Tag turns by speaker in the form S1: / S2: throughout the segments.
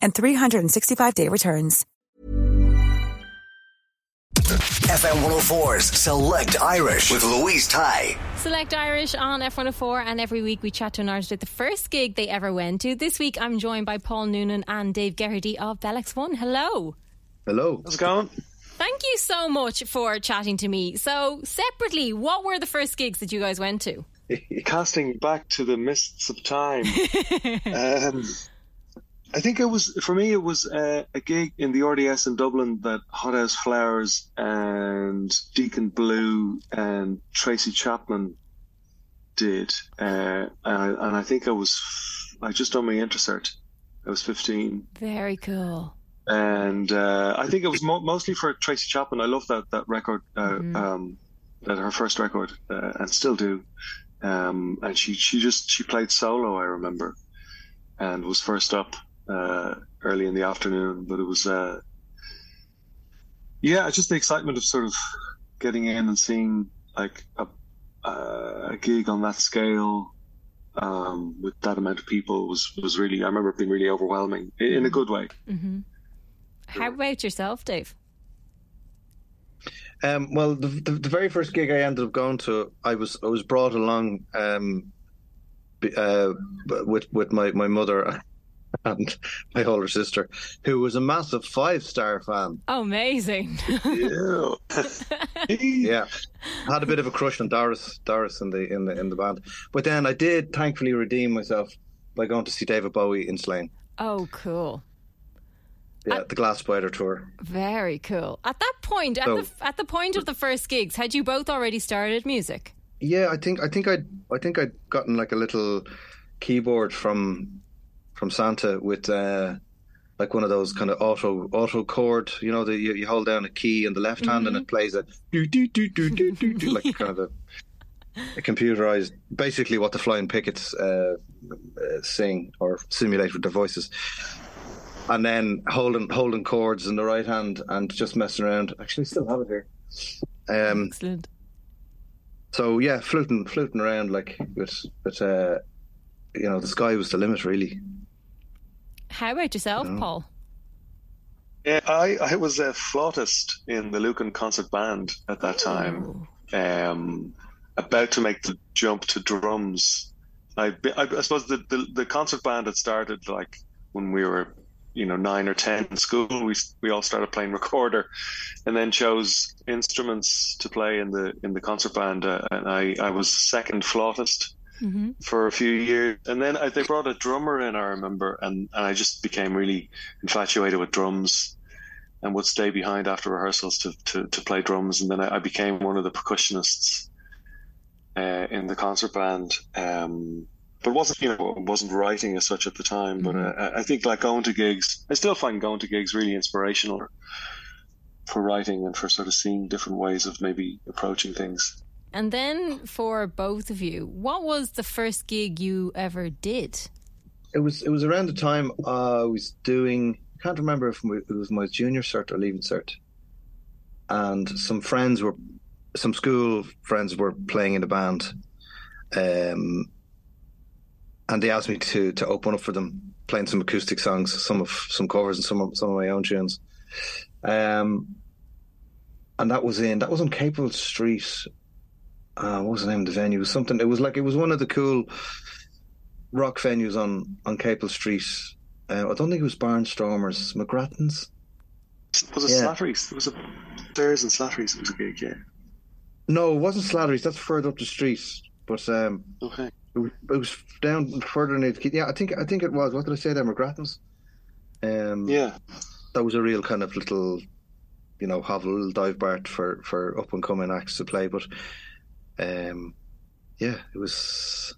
S1: and 365-day returns.
S2: FM 104's Select Irish with Louise Ty.
S3: Select Irish on F104, and every week we chat to an artist at the first gig they ever went to. This week I'm joined by Paul Noonan and Dave Geraghty of Bell One. Hello.
S4: Hello.
S5: How's it going?
S3: Thank you so much for chatting to me. So, separately, what were the first gigs that you guys went to?
S5: Casting back to the mists of time. um, I think it was for me. It was uh, a gig in the RDS in Dublin that Hot Hothouse Flowers and Deacon Blue and Tracy Chapman did, uh, and, and I think I was I just done my intercert. I was fifteen.
S3: Very cool.
S5: And uh, I think it was mo- mostly for Tracy Chapman. I love that that record, uh,
S3: Mm-hmm.
S5: um, that her first record, uh, and still do. Um, and she she just she played solo. I remember, and was first up uh, early in the afternoon. But it was uh, yeah, just the excitement of sort of getting in and seeing like a uh, a gig on that scale um, with that amount of people was was really. I remember it being really overwhelming in, in a good way.
S3: Mm-hmm. How about yourself, Dave?
S4: Um, well, the, the the very first gig I ended up going to, I was I was brought along um, uh, with with my, my mother and my older sister, who was a massive five star fan.
S3: Oh, amazing.
S5: Yeah.
S4: Yeah, had a bit of a crush on Doris Doris in the in the in the band. But then I did thankfully redeem myself by going to see David Bowie in Slane.
S3: oh, cool.
S4: Yeah, the Glass Spider tour.
S3: Very cool. At that point, at,
S4: So-
S3: the, at the point of the first gigs, had you both already started music?
S4: Yeah, I think I think I I think I'd gotten like a little keyboard from from Santa with uh like one of those kind of auto auto chord, you know, that you, you hold down a key in the left hand and it plays a do do do do do do do like kind of a, a computerized, basically what the Flying Pickets uh, uh, sing or simulate with their voices. And then holding holding chords in the right hand and just messing around. Actually, still have it here. Um,
S3: Excellent.
S4: so yeah, floating floating around like with with uh you know, the sky was the limit really.
S3: How about yourself, Paul?
S5: Yeah, I, I was a flautist in the Lucan Concert Band at that time, um, about to make the jump to drums. I, I, I suppose the, the, the concert band had started like when we were, you know, nine or ten in school. We we all started playing recorder, and then chose instruments to play in the in the concert band. Uh, and I, I was second flautist
S3: Mm-hmm.
S5: for a few years, and then I, they brought a drummer in. I remember, and, and I just became really infatuated with drums, and would stay behind after rehearsals to to, to play drums. And then I, I became one of the percussionists uh, in the concert band. Um, but wasn't you know wasn't writing as such at the time. But uh, I I think like going to gigs, I still find going to gigs really inspirational for writing and for sort of seeing different ways of maybe approaching things.
S3: And then for both of you, what was the first gig you ever did?
S4: It was it was around the time I was doing I can't remember if it was my junior cert or leaving cert. And some friends were some school friends were playing in a band. Um and they asked me to to open up for them, playing some acoustic songs, some of some covers and some of some of my own tunes. Um and that was in that was on Capel Street uh, what was the name of the venue? It was something. It was like it was one of the cool rock venues on on Capel Street. Uh, I don't think it was Barnstormers, McGrattan's.
S5: Was it
S4: Yeah.
S5: Slattery's? There was a Stairs and Slattery's. It was a gig, yeah.
S4: No, it wasn't Slattery's. That's further up the street. But um,
S5: Okay.
S4: it was, it was down further near the. Yeah, I think I think it was. What did I say there? McGrattan's. Um,
S5: Yeah.
S4: that was a real kind of little, you know, have a little dive bar for for up and coming acts to play. But, um, yeah, it was,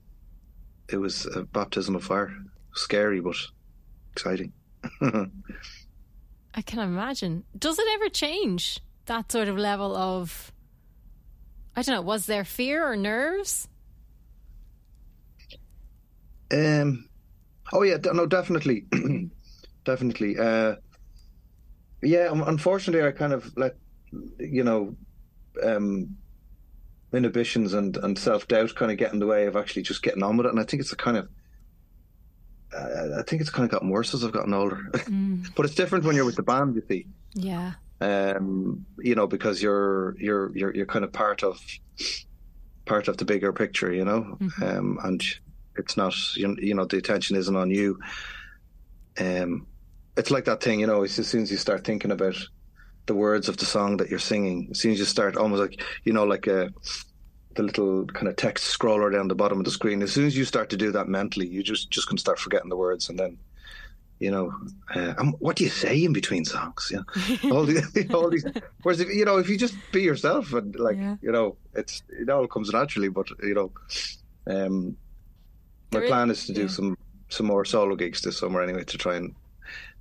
S4: it was a baptism of fire. Scary but exciting.
S3: I can imagine. Does it ever change that sort of level of? I don't know. Was there fear or nerves?
S4: Um, oh yeah, no, definitely, definitely. Uh, yeah, unfortunately, I kind of let you know, um, inhibitions and and self doubt kind of get in the way of actually just getting on with it, and I think it's a kind of. Uh, I think it's kind of gotten worse as I've gotten older, but it's different when you're with the band. You see,
S3: Yeah.
S4: um, you know, because you're you're you're you're kind of part of part of the bigger picture, you know, um, and it's not you, you know the attention isn't on you. Um, it's like that thing, you know. It's as soon as you start thinking about the words of the song that you're singing, as soon as you start almost like you know, like a the little kind of text scroller down the bottom of the screen. As soon as you start to do that mentally, you just just can start forgetting the words, and then you know, uh, what do you say in between songs? You know, all these, all these. Whereas, if, you know, if you just be yourself and like,
S3: Yeah.
S4: you know, it's it all comes naturally. But you know, um, my
S3: There is-
S4: plan is to do
S3: yeah.
S4: some some more solo gigs this summer anyway to try and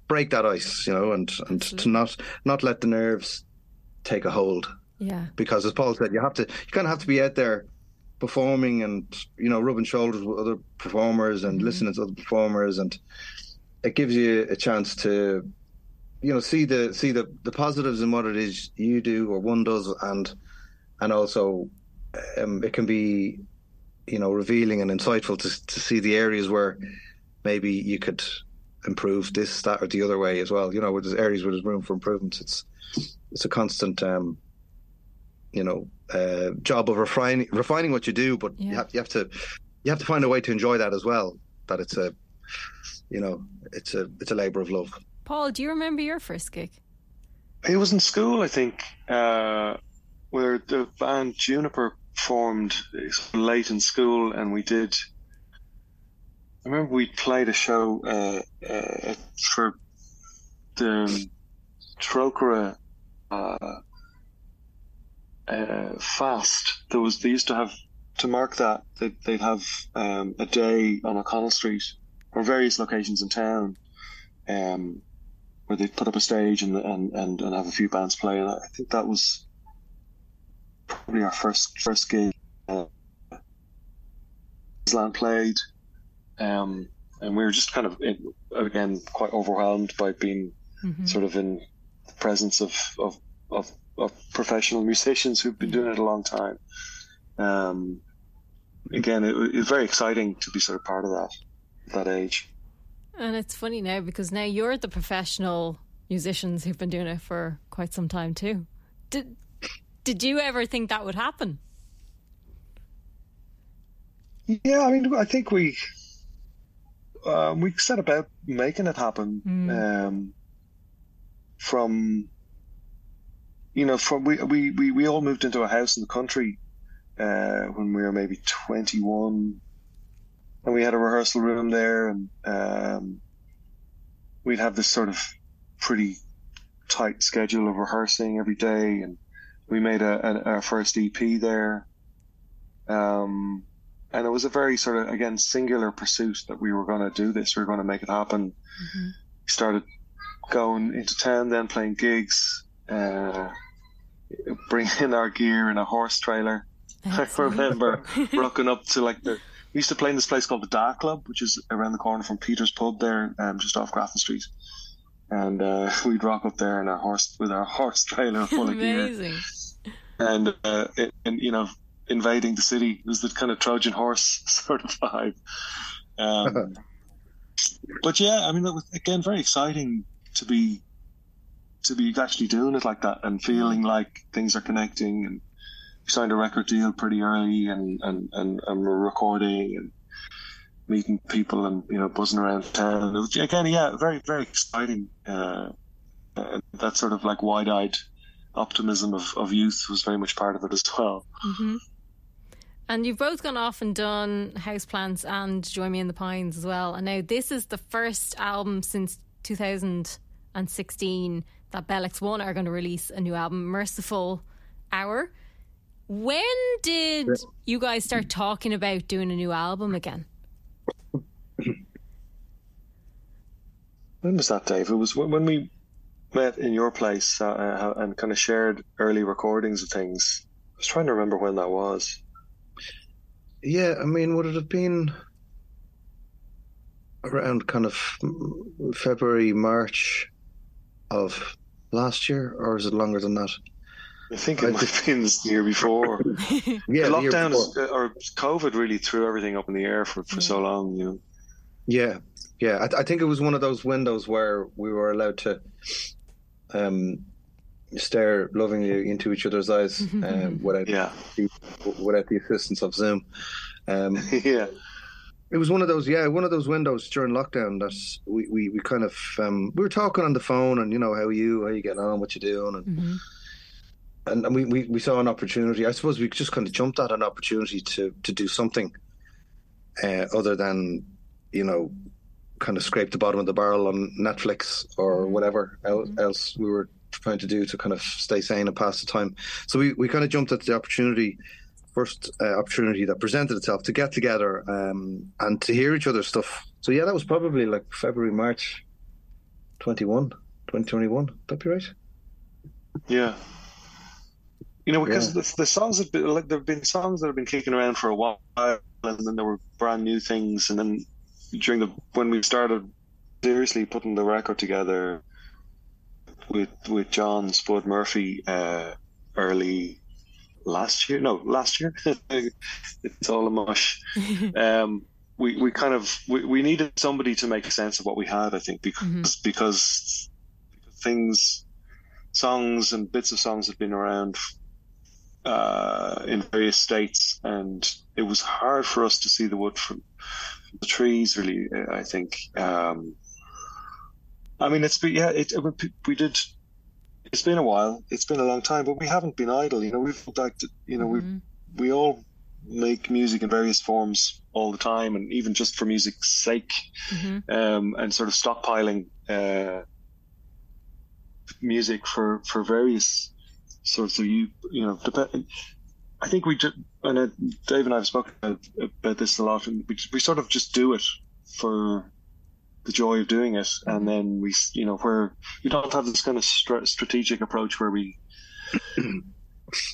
S4: break that ice, you know, and and to not not let the nerves take a hold.
S3: Yeah.
S4: because as Paul said, you have to you kind of have to be out there performing and you know rubbing shoulders with other performers and listening to other performers and it gives you a chance to you know see the see the the positives in what it is you do or one does and and also um, it can be you know revealing and insightful to to see the areas where maybe you could improve this that or the other way as well you know where there's areas where there's room for improvements it's it's a constant um you know uh, job of refining refining what you do, but you have you have to you have to find a way to enjoy that as well. That it's a you know it's a it's a labor of love.
S3: Paul, do you remember your first gig?
S5: It was in school, I think, uh, where the band Juniper formed late in school, and we did. I remember we played a show uh, uh, for the Trócaire fast. There was they used to have to mark that they'd, they'd have um, a day on O'Connell Street or various locations in town. Um, where they'd put up a stage and and, and, and have a few bands play. And I think that was probably our first first gig. Uh, Island played, um, and we were just kind of in, again quite overwhelmed by being sort of in the presence of of, of of professional musicians who've been doing it a long time. Um, again, it, it was very exciting to be sort of part of that that age.
S3: And it's funny now because now you're the professional musicians who've been doing it for quite some time too. Did did you ever think that would happen?
S5: Yeah, I mean, I think we um, we set about making it happen. Um, from you know from we, we we we all moved into a house in the country uh, when we were maybe twenty one, and we had a rehearsal room there, and um, we'd have this sort of pretty tight schedule of rehearsing every day, and we made a, a our first EP there. Um, and it was a very sort of again singular pursuit that we were going to do this. We were going to make it happen. We started going into town, then playing gigs, uh, bringing in our gear in a horse trailer. I remember rocking up to like the. We used to play in this place called the Dark Club, which is around the corner from Peter's Pub there, um, just off Grafton Street. And uh, we'd rock up there in our horse with our horse trailer full of gear
S3: Amazing.
S5: and uh, it, and you know invading the city it was the kind of Trojan horse sort of vibe. Um, but yeah, I mean, it was again very exciting to be to be actually doing it like that and feeling like things are connecting. And we signed a record deal pretty early, and and and, and we're recording and meeting people and you know buzzing around town. It was, again, yeah, very very exciting uh, uh, that sort of like wide-eyed optimism of, of youth was very much part of it as well.
S3: Mm-hmm. And you've both gone off and done Houseplants and Join Me in the Pines as well. And now this is the first album since 2016 that Bell X1 are going to release a new album, Merciful Hour. When did you guys start talking about doing a new album again?
S5: When was that, Dave? It was when we met in your place uh, uh, and kind of shared early recordings of things. I was trying to remember when that was.
S4: Yeah, I mean, would it have been around kind of February, March of last year, or is it longer than that?
S5: I think it I might have been the year before.
S4: yeah,
S5: the lockdown is, uh, or COVID really threw everything up in the air for, for so long. You know.
S4: Yeah, yeah. I, I, think it was one of those windows where we were allowed to um, stare lovingly into each other's eyes um, without
S5: yeah.
S4: the, without the assistance of Zoom. Um,
S5: yeah.
S4: It was one of those, yeah, one of those windows during lockdown that we, we, we kind of um, we were talking on the phone and you know how are you, how are you getting on, what you doing, and mm-hmm and, and we, we, we saw an opportunity. I suppose we just kind of jumped at an opportunity to to do something uh, other than you know kind of scrape the bottom of the barrel on Netflix or mm-hmm. whatever mm-hmm. else we were trying to do to kind of stay sane and pass the time. So we, we kind of jumped at the opportunity, first uh, opportunity that presented itself to get together um, and to hear each other's stuff. So yeah, that was probably like February, March 21, 2021. That'd be right.
S5: Yeah. You know, because yeah. the, the, songs have been like there have been songs that have been kicking around for a while, and then there were brand new things, and then during the when we started seriously putting the record together with with John Spud Murphy uh, early last year, no, last year, it's all a mush. um, we, we kind of we, we needed somebody to make sense of what we had, I think, because mm-hmm. because things songs and bits of songs have been around uh, in various states, and it was hard for us to see the wood from, from the trees. Really, I think. Um, I mean, it's been yeah, it, we did. It's been a while. It's been a long time, but we haven't been idle. You know, we've like you know mm-hmm. we we all make music in various forms all the time, and even just for music's sake, mm-hmm. um, and sort of stockpiling uh, music for for various sorts of you you know I think we just and Dave and I have spoken about, about, this a lot, and we we sort of just do it for the joy of doing it, and mm-hmm. then we you know where we don't have this kind of strategic approach where we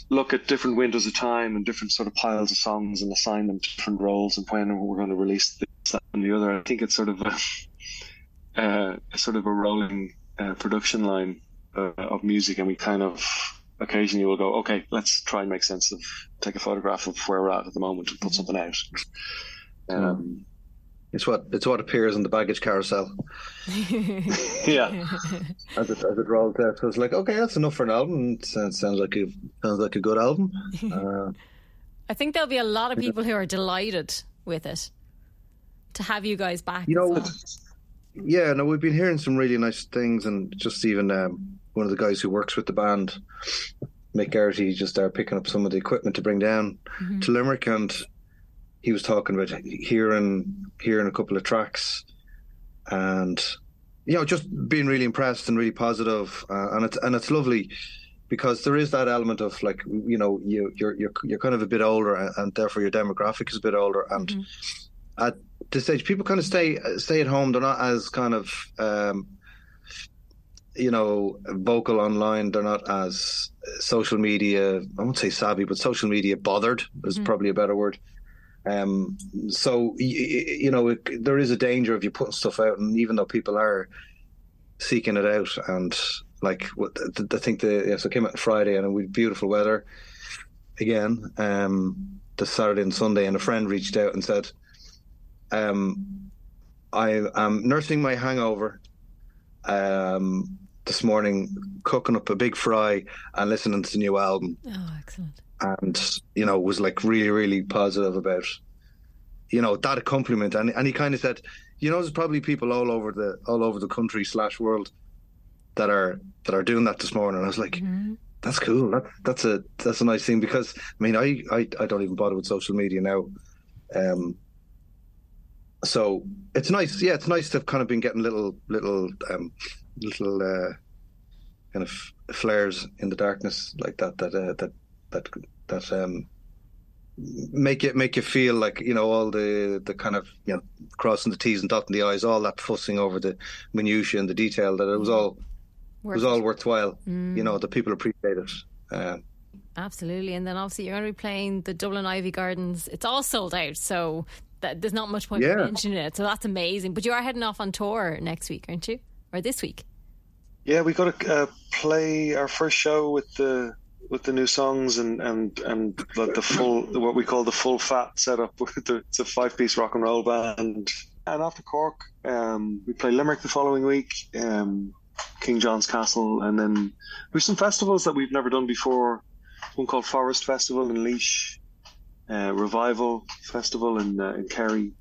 S5: look at different windows of time and different sort of piles of songs and assign them different roles and when we're going to release this that, and the other. I think it's sort of a, uh, sort of a rolling uh, production line uh, of music, and we kind of occasionally we'll go, okay, let's try and make sense of, take a photograph of where we're at at the moment and put mm-hmm. something out. Um,
S4: it's what it's what appears on the baggage carousel.
S5: yeah,
S4: as it as it rolls out, so it's like, okay, that's enough for an album. It sounds, sounds like a sounds like a good album. Uh,
S3: I think there'll be a lot of people who are delighted with it to have you guys back.
S4: You know,
S3: well.
S4: yeah, no, we've been hearing some really nice things, and just even um, one of the guys who works with the band, Mick Garrity, just started picking up some of the equipment to bring down mm-hmm. to Limerick, and he was talking about hearing hearing a couple of tracks, and you know just being really impressed and really positive, uh, and it's and it's lovely because there is that element of like you know you you're you're you're kind of a bit older and, and therefore your demographic is a bit older and mm-hmm. at this stage people kind of stay stay at home they're not as kind of um, you know, vocal online. They're not as social media. I won't say savvy, but social media bothered is mm. probably a better word. Um, so you, you know, it, there is a danger of you putting stuff out, and even though people are seeking it out, and like what I think the yeah, so it came out Friday, and with beautiful weather again. Um, the Saturday and Sunday, and a friend reached out and said, um, "I am nursing my hangover." Um, this morning cooking up a big fry and listening to the new album.
S3: Oh, excellent.
S4: And, you know, was like really, really positive about, you know, that accompaniment. And, and he kind of said, you know, there's probably people all over the, all over the country slash world that are that are doing that this morning. I was like, mm-hmm. that's cool. That, that's a that's a nice thing because I mean I, I I don't even bother with social media now. Um, so it's nice. Yeah, it's nice to have kind of been getting little little um, little uh, kind of flares in the darkness like that that uh, that that that um make it make you feel like you know all the the kind of you know crossing the t's and dotting the i's all that fussing over the minutiae and the detail that it was all Worth it was all worthwhile. Mm. you know the people appreciate it. Um,
S3: absolutely and then obviously you're going to be playing the dublin Iveagh Gardens. It's all sold out so that, there's not much point yeah. mentioning it so that's amazing. But you are heading off on tour next week aren't you? Or this week?
S5: Yeah we got to uh, play our first show with the with the new songs and and and the, full what we call the full fat setup. it's a five piece rock and roll band. And after Cork, um, we play Limerick the following week, um, King John's Castle, and then we've some festivals that we've never done before. One called Forest Festival in Laois, uh, Revival Festival in uh, in Kerry,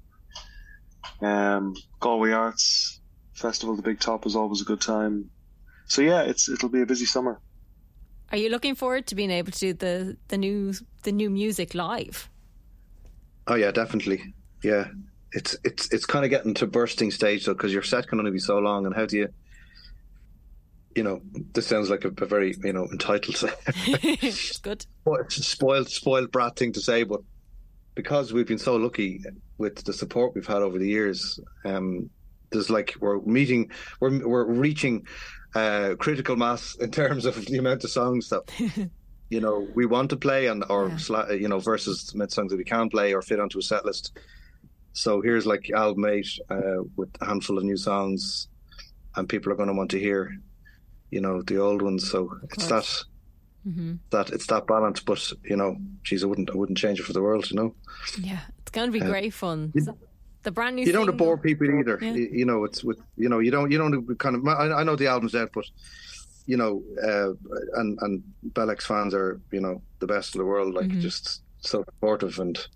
S5: um, Galway Arts Festival. The Big Top is always a good time. So yeah, it's it'll be a busy summer.
S3: Are you looking forward to being able to do the the new the new music live?
S4: Oh yeah, definitely. Yeah, it's it's it's kind of getting to bursting stage though, because your set can only be so long, and how do you? You know, this sounds like a, a very you know entitled.
S3: Good.
S4: It's a spoiled, spoiled brat thing to say, but because we've been so lucky with the support we've had over the years, um, there's like we're meeting, we're we're reaching uh, critical mass in terms of the amount of songs that you know we want to play and or yeah. you know versus the songs that we can play or fit onto a set list. So here's like album eight uh, with a handful of new songs, and people are going to want to hear, you know, the old ones. So it's that. Mm-hmm. That it's that balance, but you know, geez, I wouldn't, I wouldn't change it for the world, you know.
S3: Yeah, it's going to be uh, great fun the brand new.
S4: You don't bore people either. Yeah. You, you, know, it's with you know you don't you don't kind of. I, I know the album's out, but you know, uh, and and Bell-X fans are you know the best in the world. Like mm-hmm. just so supportive and,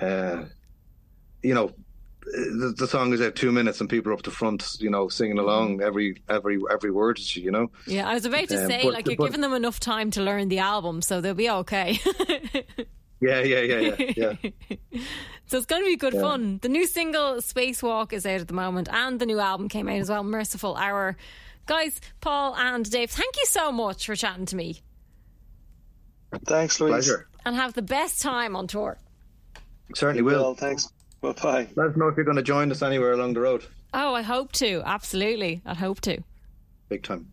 S4: uh, you know, the, the, song is at two minutes and people are up the front, you know, singing mm-hmm. along every every every word, you know.
S3: Yeah, I was about to um, say, but, like, you're but, giving them enough time to learn the album, so they'll be okay.
S4: Yeah, yeah, yeah, yeah. yeah.
S3: so it's going to be good yeah. fun. The new single Spacewalk is out at the moment, and the new album came out as well, Merciful Hour. Guys, Paul and Dave, thank you so much for chatting to me.
S5: Thanks, Louise.
S4: Pleasure.
S3: And have the best time on tour.
S4: Certainly will.
S5: Well, thanks. Bye bye.
S4: Let us know if you're going to join us anywhere along the road.
S3: Oh, I hope to. Absolutely. I hope to.
S4: Big time.